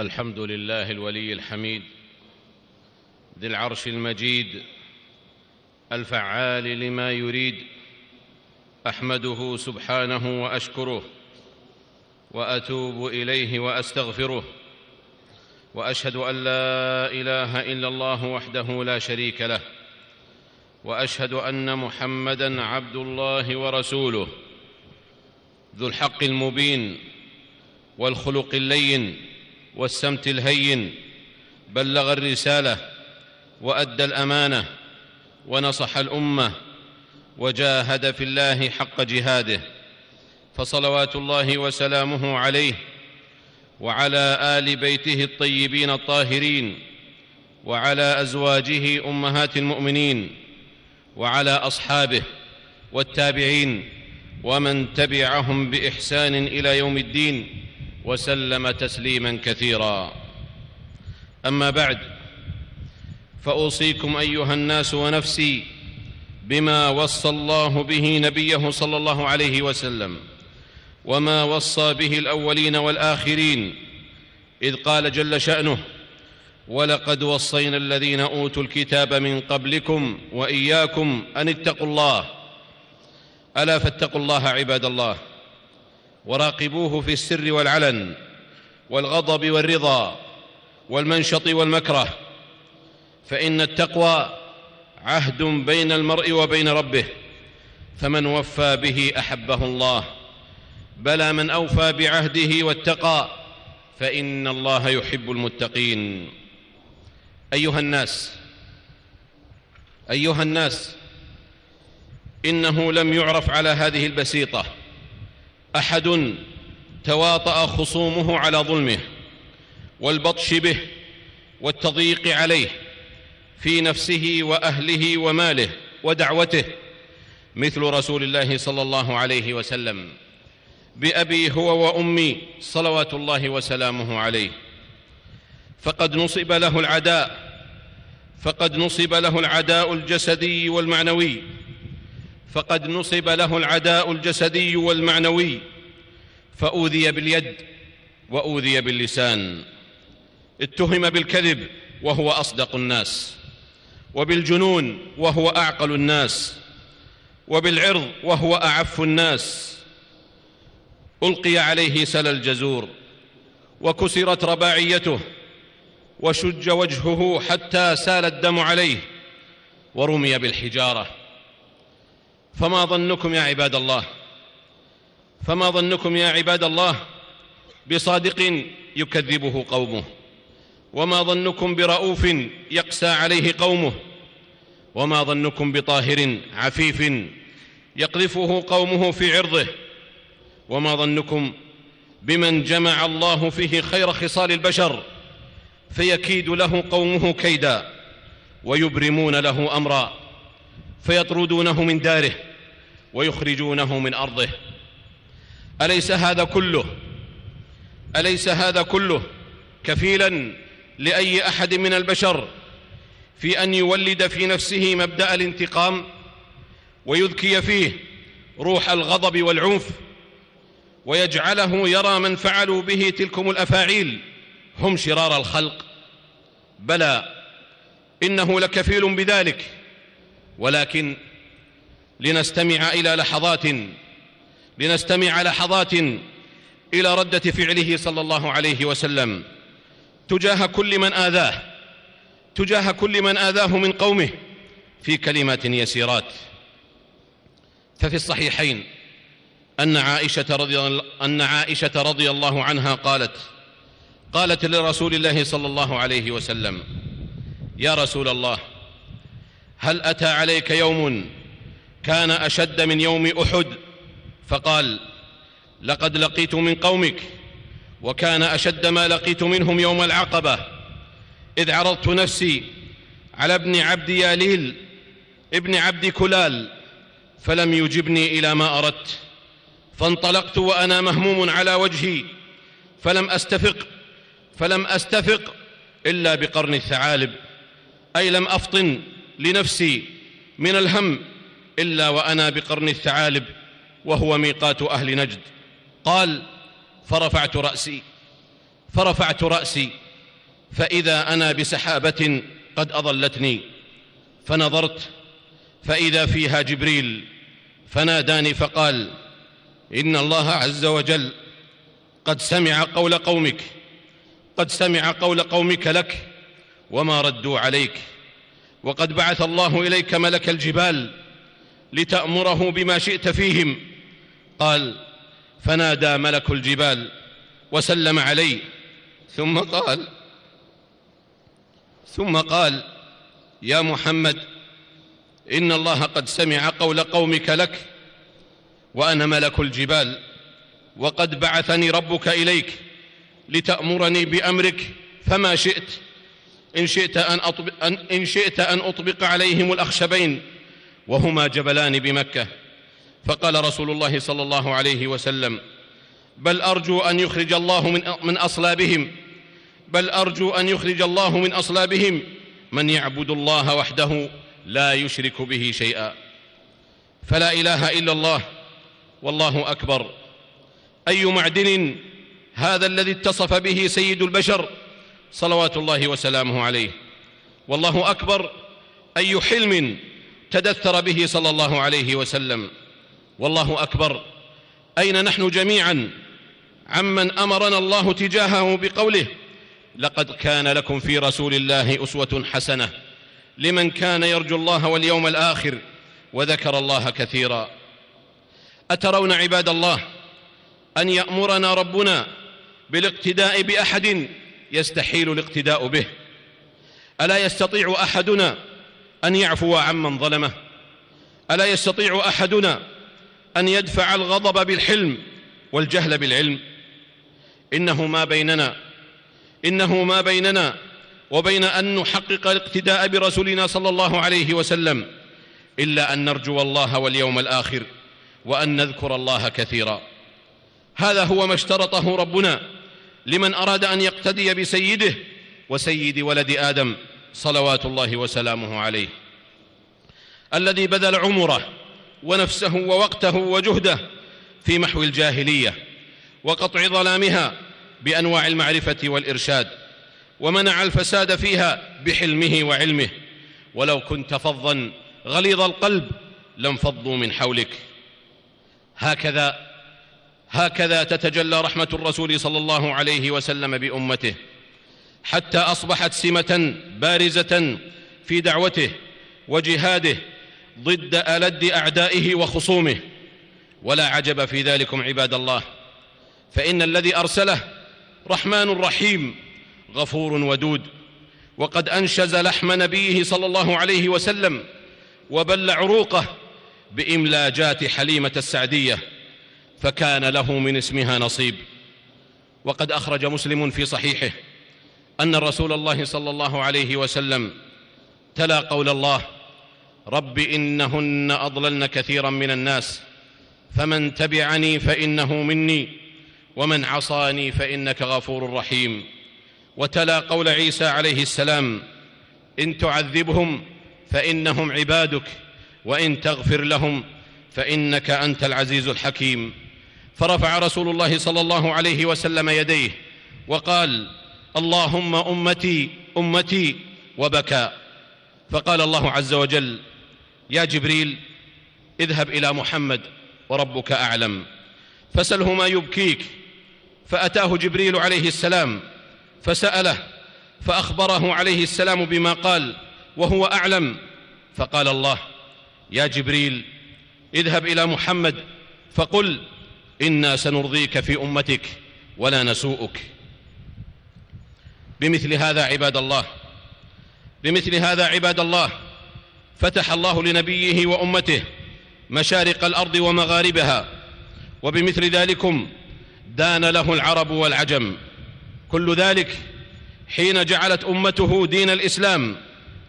الحمد لله الولي الحميد ذي العرش المجيد الفعال لما يريد أحمده سبحانه وأشكره وأتوب إليه وأستغفره وأشهد أن لا إله إلا الله وحده لا شريك له وأشهد أن محمدا عبد الله ورسوله ذو الحق المبين والخلق اللين والسمت الهين بلغ الرسالة وأدى الأمانة ونصح الأمة وجاهد في الله حق جهاده فصلوات الله وسلامه عليه وعلى آل بيته الطيبين الطاهرين وعلى أزواجه أمهات المؤمنين وعلى أصحابه والتابعين ومن تبعهم بإحسان إلى يوم الدين. وسلم تسليما كثيرا. أما بعد فأوصيكم أيها الناس ونفسي بما وصى الله به نبيه صلى الله عليه وسلم وما وصى به الأولين والآخرين إذ قال جل شأنه ولقد وصينا الذين أوتوا الكتاب من قبلكم وإياكم أن اتقوا الله ألا فاتقوا الله عباد الله. وراقبوه في السر والعلن والغضب والرضا والمنشط والمكره. فإن التقوى عهد بين المرء وبين ربه فمن وفى به أحبه الله. بلى من أوفى بعهده واتقى فإن الله يحب المتقين. أيها الناس أيها الناس إنه لم يعرف على هذه البسيطة. أحد تواطأ خصومه على ظلمه والبطش به والتضييق عليه في نفسه وأهله وماله ودعوته مثل رسول الله صلى الله عليه وسلم بأبي هو وأمي صلوات الله وسلامه عليه. فقد نصب له العداء فقد نصب له العداء الجسدي والمعنوي فقد نصب له العداء الجسدي والمعنوي فأوذي باليد وأوذي باللسان. اتهم بالكذب وهو أصدق الناس وبالجنون وهو أعقل الناس وبالعرض وهو أعف الناس. ألقي عليه سل الجزور وكسرت رباعيته وشج وجهه حتى سال الدم عليه ورمي بالحجارة. فما ظنكم يا عباد الله؟ فما ظنكم يا عباد الله بصادق يكذبه قومه؟ وما ظنكم برؤوف يقسى عليه قومه؟ وما ظنكم بطاهر عفيف يقذفه قومه في عرضه؟ وما ظنكم بمن جمع الله فيه خير خصال البشر فيكيد له قومه كيدا ويبرمون له أمرا؟ فيطردونه من داره ويخرجونه من أرضه. أليس هذا كله؟ أليس هذا كله كفيلا لأي أحد من البشر في أن يولد في نفسه مبدأ الانتقام ويذكي فيه روح الغضب والعنف ويجعله يرى من فعلوا به تلكم الأفاعيل هم شرار الخلق. بلى إنه لكفيل بذلك. ولكن لنستمع إلى لحظات لنستمع لحظات إلى ردة فعله صلى الله عليه وسلم. تجاه كل من آذاه تجاه كل من آذاه من قومه في كلمات يسيرات. ففي الصحيحين أن عائشة رضي أن عائشة رضي الله عنها قالت قالت لرسول الله صلى الله عليه وسلم يا رسول الله هل أتى عليك يوم كان أشد من يوم أحد؟ فقال لقد لقيت من قومك وكان أشد ما لقيت منهم يوم العقبة. إذ عرضت نفسي على ابن عبد ياليل ابن عبد كلال فلم يجبني إلى ما أردت. فانطلقت وأنا مهموم على وجهي فلم أستفق فلم أستفق إلا بقرن الثعالب. أي لم أفطن لنفسي من الهم إلا وأنا بقرن الثعالب وهو ميقات أهل نجد. قال فرفعت رأسي فرفعت رأسي فإذا أنا بسحابة قد اظلتني فنظرت فإذا فيها جبريل فناداني فقال إن الله عز وجل قد سمع قول قومك قد سمع قول قومك لك وما ردوا عليك. وقد بعث الله إليك ملك الجبال لتأمره بما شئت فيهم. قال فنادى ملك الجبال وسلم علي ثم قال ثم قال يا محمد إن الله قد سمع قول قومك لك وأنا ملك الجبال وقد بعثني ربك إليك لتأمرني بأمرك فما شئت. إن شئت أن اطبق, أن إن شئت أن أطبق عليهم الأخشبين وهما جبلان بمكة. فقال رسول الله صلى الله عليه وسلم بل أرجو أن يخرج الله من من أصلابهم. بل أرجو أن يخرج الله من أصلابهم. من يعبد الله وحده لا يشرك به شيئا. فلا إله إلا الله والله أكبر. أي معدن هذا الذي اتصف به سيد البشر؟ صلوات الله وسلامه عليه. والله أكبر أي حلم تدثر به صلى الله عليه وسلم. والله أكبر أين نحن جميعا؟ عمن أمرنا الله تجاهه بقوله لقد كان لكم في رسول الله أسوة حسنة لمن كان يرجو الله واليوم الآخر وذكر الله كثيرا. أترون عباد الله أن يأمرنا ربنا بالاقتداء بأحد يستحيل الاقتداء به. ألا يستطيع أحدنا أن يعفو عمن ظلمه؟ ألا يستطيع أحدنا أن يدفع الغضب بالحلم والجهل بالعلم؟ إنه ما بيننا إنه ما بيننا وبين أن نحقق الاقتداء برسولنا صلى الله عليه وسلم إلا أن نرجو الله واليوم الآخر وأن نذكر الله كثيرا. هذا هو ما اشترطه ربنا لمن أراد أن يقتدي بسيده وسيد ولد آدم صلوات الله وسلامه عليه. الذي بذل عمره ونفسه ووقته وجهده في محو الجاهلية وقطع ظلامها بأنواع المعرفة والإرشاد ومنع الفساد فيها بحلمه وعلمه. ولو كنت فظا غليظ القلب لانفضوا من حولك. هكذا هكذا تتجلى رحمة الرسول صلى الله عليه وسلم بأمته حتى أصبحت سمة بارزة في دعوته وجهاده ضد ألد أعدائه وخصومه. ولا عجب في ذلكم عباد الله فإن الذي أرسله رحمن رحيم غفور ودود وقد أنشز لحم نبيه صلى الله عليه وسلم وبل عروقه بإملاجات حليمة السعدية. فكان له من اسمها نصيب. وقد أخرج مسلم في صحيحه أن رسول الله صلى الله عليه وسلم تلا قول الله رب إنهن أضللن كثيرا من الناس فمن تبعني فإنه مني ومن عصاني فإنك غفور رحيم. وتلا قول عيسى عليه السلام إن تعذبهم فإنهم عبادك وإن تغفر لهم فإنك أنت العزيز الحكيم. فرفع رسول الله صلى الله عليه وسلم يديه وقال اللهم أمتي أمتي وبكى. فقال الله عز وجل يا جبريل اذهب إلى محمد وربك أعلم. فسله ما يبكيك. فأتاه جبريل عليه السلام فسأله فأخبره عليه السلام بما قال وهو أعلم. فقال الله يا جبريل اذهب إلى محمد فقل إنا سنرضيك في أمتك ولا نسوءك. بمثل هذا عباد الله بمثل هذا عباد الله فتح الله لنبيه وأمته مشارق الأرض ومغاربها وبمثل ذلكم دان له العرب والعجم. كل ذلك حين جعلت أمته دين الإسلام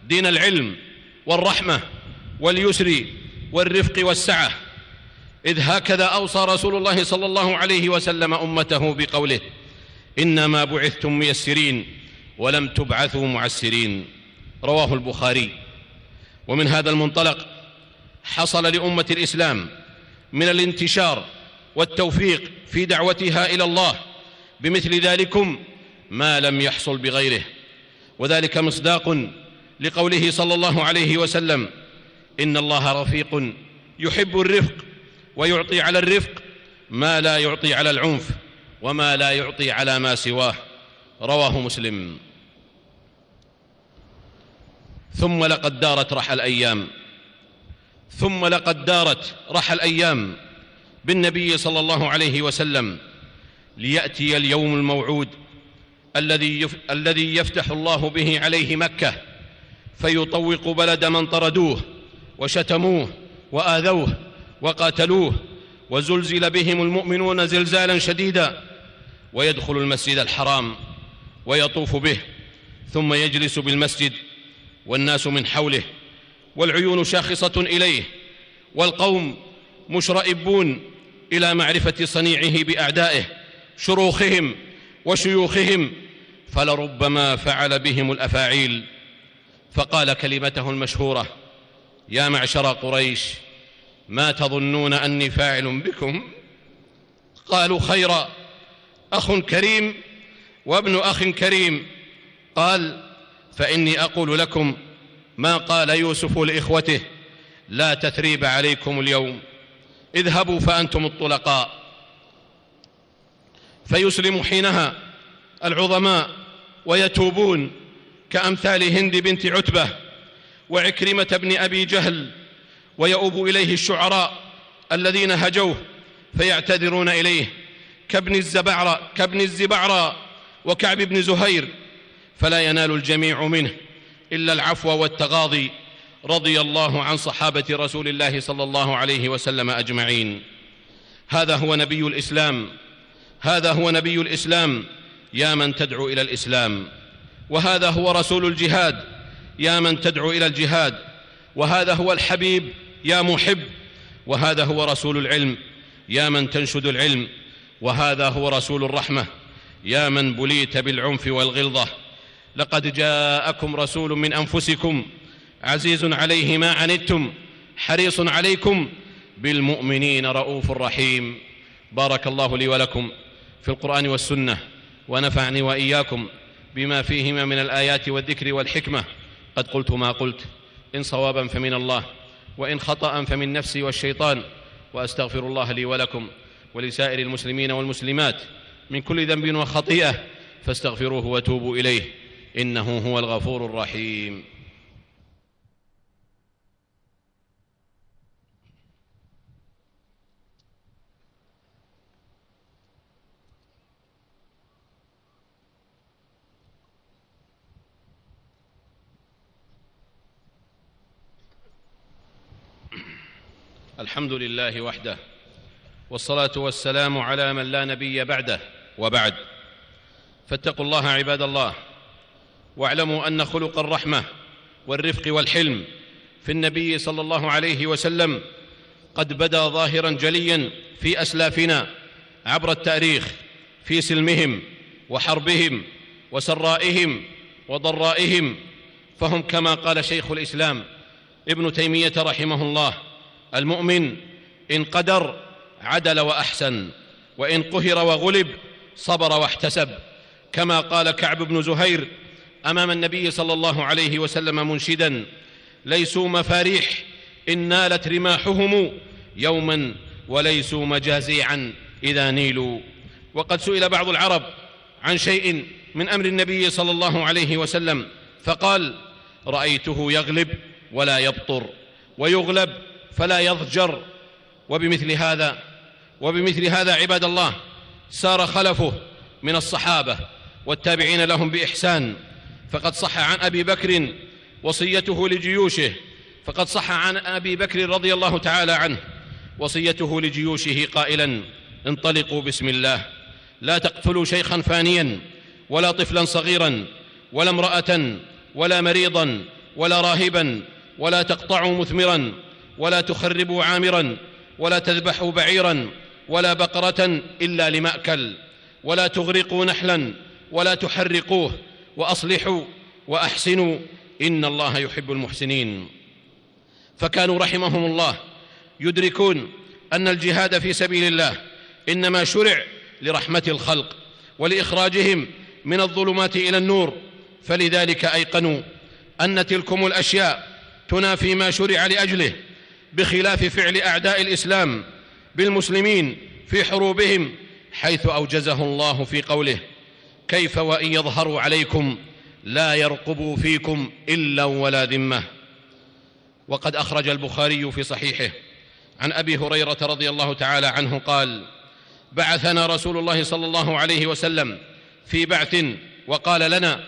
دين العلم والرحمة واليسر والرفق والسعة. إذ هكذا أوصى رسول الله صلى الله عليه وسلم أمته بقوله إنما بعثتم ميسرين ولم تبعثوا معسرين. رواه البخاري. ومن هذا المنطلق حصل لأمة الإسلام من الانتشار والتوفيق في دعوتها إلى الله بمثل ذلكم ما لم يحصل بغيره. وذلك مصداق لقوله صلى الله عليه وسلم إن الله رفيق يحب الرفق ويعطي على الرفق ما لا يعطي على العنف وما لا يعطي على ما سواه. رواه مسلم. ثم لقد دارت رحى الأيام. ثم لقد دارت رحى الأيام بالنبي صلى الله عليه وسلم. ليأتي اليوم الموعود الذي. الذي يفتح الله به عليه مكة. فيطوق بلد من طردوه وشتموه وآذوه. وقاتلوه وزلزل بهم المؤمنون زلزالا شديدا ويدخل المسجد الحرام ويطوف به ثم يجلس بالمسجد والناس من حوله والعيون شاخصة إليه والقوم مشرئبون إلى معرفة صنيعه بأعدائه شروخهم وشيوخهم فلربما فعل بهم الأفاعيل. فقال كلمته المشهورة يا معشر قريش ما تظنون أني فاعل بكم؟ قالوا خيرا أخ كريم وابن أخ كريم. قال فإني أقول لكم ما قال يوسف لإخوته لا تثريب عليكم اليوم اذهبوا فأنتم الطلقاء. فيسلم حينها العظماء ويتوبون كأمثال هند بنت عتبة وعكرمة بن أبي جهل ويؤوب إليه الشعراء الذين هجوه فيعتذرون إليه كابن الزبعرى كابن الزبعرى وكعب بن زهير فلا ينال الجميع منه إلا العفو والتغاضي رضي الله عن صحابة رسول الله صلى الله عليه وسلم أجمعين. هذا هو نبي الإسلام هذا هو نبي الإسلام يا من تدعو إلى الإسلام. وهذا هو رسول الجهاد يا من تدعو إلى الجهاد. وهذا هو الحبيب يا محب وهذا هو رسول العلم. يا من تنشد العلم وهذا هو رسول الرحمة. يا من بليت بالعنف والغلظة. لقد جاءكم رسول من أنفسكم عزيز عليه ما عنتم حريص عليكم بالمؤمنين رؤوف رحيم. بارك الله لي ولكم في القرآن والسنة ونفعني وإياكم بما فيهما من الآيات والذكر والحكمة. قد قلت ما قلت إن صوابا فمن الله. وإن خطأ فمن نفسي والشيطان وأستغفر الله لي ولكم ولسائر المسلمين والمسلمات من كل ذنب وخطيئة فاستغفروه وتوبوا إليه إنه هو الغفور الرحيم. الحمد لله وحده والصلاة والسلام على من لا نبي بعده وبعد. فاتقوا الله عباد الله واعلموا أن خلق الرحمة والرفق والحلم في النبي صلى الله عليه وسلم قد بدا ظاهرا جليا في أسلافنا عبر التاريخ في سلمهم وحربهم وسرائهم وضرائهم. فهم كما قال شيخ الإسلام ابن تيمية رحمه الله المؤمن إن قدر عدل وأحسن وإن قهر وغلب صبر واحتسب. كما قال كعب بن زهير أمام النبي صلى الله عليه وسلم منشدا ليسوا مفاريح إن نالت رماحهم يوما وليسوا مجازيعا إذا نيلوا. وقد سئل بعض العرب عن شيء من أمر النبي صلى الله عليه وسلم فقال رأيته يغلب ولا يبطر ويغلب فلا يضجر. وبمثل هذا وبمثل هذا عباد الله سار خلفه من الصحابة والتابعين لهم بإحسان. فقد صح عن أبي بكر وصيته لجيوشه. فقد صح عن أبي بكر رضي الله تعالى عنه وصيته لجيوشه قائلا انطلقوا بسم الله. لا تقتلوا شيخا فانيا ولا طفلا صغيرا ولا امرأة ولا مريضا ولا راهبا ولا تقطعوا مثمرا. ولا تخربوا عامرا ولا تذبحوا بعيرا ولا بقرة إلا لمأكل ولا تغرقوا نحلا ولا تحرقوه وأصلحوا وأحسنوا إن الله يحب المحسنين. فكانوا رحمهم الله يدركون أن الجهاد في سبيل الله إنما شرع لرحمة الخلق ولإخراجهم من الظلمات إلى النور. فلذلك أيقنوا أن تلكم الأشياء تنافي ما شرع لأجله بخلاف فعل أعداء الإسلام بالمسلمين في حروبهم حيث أوجزه الله في قوله كيف وإن يظهروا عليكم لا يرقبوا فيكم إلا ولا ذمة وقد أخرج البخاري في صحيحه عن أبي هريرة رضي الله تعالى عنه قال بعثنا رسول الله صلى الله عليه وسلم في بعث وقال لنا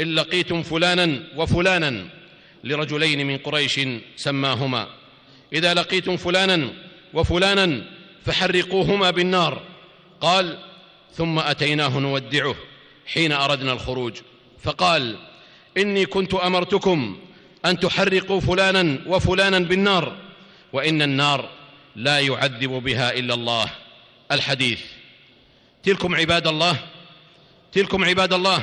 إن لقيتم فلانا وفلانا لرجلين من قريش سماهما إذا لقيتم فلانا وفلانا فحرقوهما بالنار. قال ثم أتيناه نودعه حين أردنا الخروج. فقال إني كنت أمرتكم أن تحرقوا فلانا وفلانا بالنار وإن النار لا يعذب بها إلا الله. الحديث. تلكم عباد الله تلكم عباد الله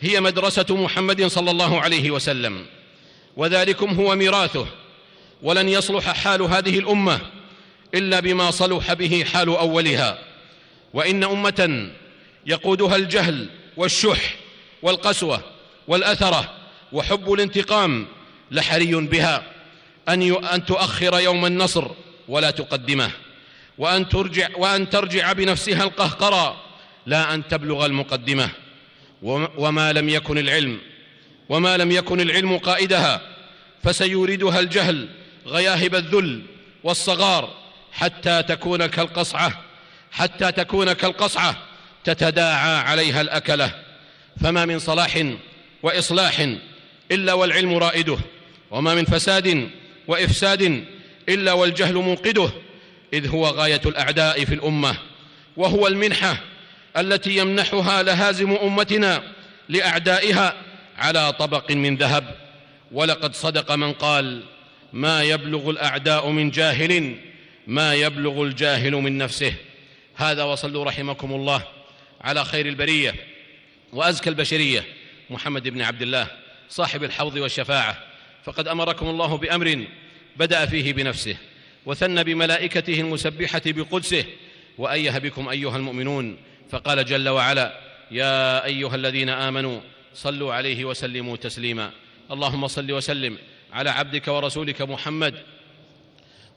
هي مدرسة محمد صلى الله عليه وسلم وذلكم هو ميراثه. ولن يصلح حال هذه الأمة إلا بما صلح به حال أولها. وإن أمة يقودها الجهل والشح والقسوة والأثرة وحب الانتقام لحري بها. أن تؤخر يوم النصر ولا تقدمه. وأن ترجع وأن ترجع بنفسها القهقرى لا أن تبلغ المقدمة. وما لم يكن العلم وما لم يكن العلم قائدها فسيوردها الجهل غياهب الذل والصغار حتى تكون كالقصعة حتى تكون كالقصعة تتداعى عليها الأكلة. فما من صلاح وإصلاح إلا والعلم رائده وما من فساد وإفساد إلا والجهل منقده إذ هو غاية الأعداء في الأمة. وهو المنحة التي يمنحها لهازم أمتنا لأعدائها على طبق من ذهب. ولقد صدق من قال ما يبلغ الأعداء من جاهل ما يبلغ الجاهل من نفسه. هذا وصلوا رحمكم الله على خير البرية وأزكى البشرية. محمد بن عبد الله صاحب الحوض والشفاعة. فقد أمركم الله بأمر بدأ فيه بنفسه وثنى بملائكته المسبحة بقدسه. وايه بكم أيها المؤمنون فقال جل وعلا يا أيها الذين آمنوا صلوا عليه وسلموا تسليما. اللهم صل وسلم على عبدك ورسولك محمد.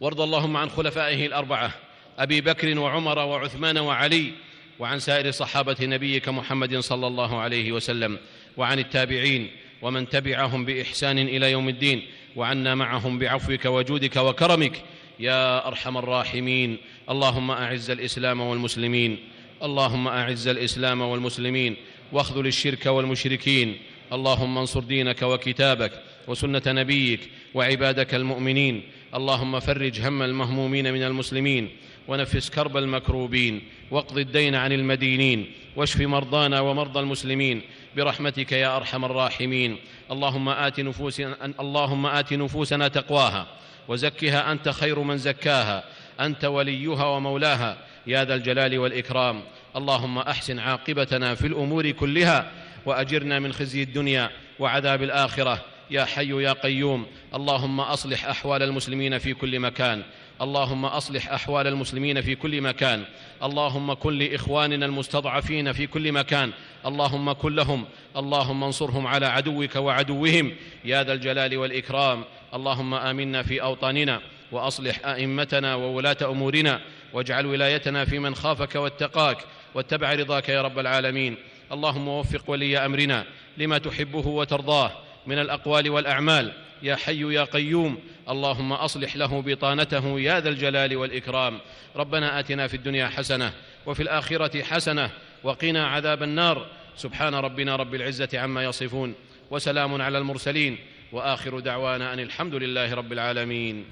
وارض اللهم عن خلفائه الأربعة أبي بكر وعمر وعثمان وعلي وعن سائر صحابة نبيك محمد صلى الله عليه وسلم وعن التابعين ومن تبعهم بإحسان إلى يوم الدين وعنا معهم بعفوك وجودك وكرمك. يا أرحم الراحمين اللهم أعز الإسلام والمسلمين اللهم أعز الإسلام والمسلمين واخذل الشرك والمشركين اللهم انصر دينك وكتابك وسنة نبيك وعبادك المؤمنين. اللهم فرج هم المهمومين من المسلمين ونفس كرب المكروبين واقض الدين عن المدينين واشف مرضانا ومرضى المسلمين برحمتك يا أرحم الراحمين. اللهم آت نفوسنا اللهم آت نفوسنا تقواها وزكها أنت خير من زكاها أنت وليها ومولاها يا ذا الجلال والإكرام. اللهم أحسن عاقبتنا في الأمور كلها وأجرنا من خزي الدنيا وعذاب الآخرة. يا حي يا قيوم اللهم أصلح أحوال المسلمين في كل مكان. اللهم أصلح أحوال المسلمين في كل مكان. اللهم كن لإخواننا المستضعفين في كل مكان. اللهم كن لهم. اللهم انصرهم على عدوك وعدوهم. يا ذا الجلال والإكرام. اللهم آمنا في أوطاننا وأصلح أئمتنا وولاة أمورنا. واجعل ولايتنا في من خافك واتقاك. واتبع رضاك يا رب العالمين. اللهم وفق ولي أمرنا لما تحبه وترضاه. من الأقوال والأعمال. يا حي يا قيوم اللهم أصلح له بطانته يا ذا الجلال والإكرام. ربنا آتنا في الدنيا حسنة وفي الآخرة حسنة وقنا عذاب النار. سبحان ربنا رب العزة عما يصفون وسلام على المرسلين وآخر دعوانا أن الحمد لله رب العالمين.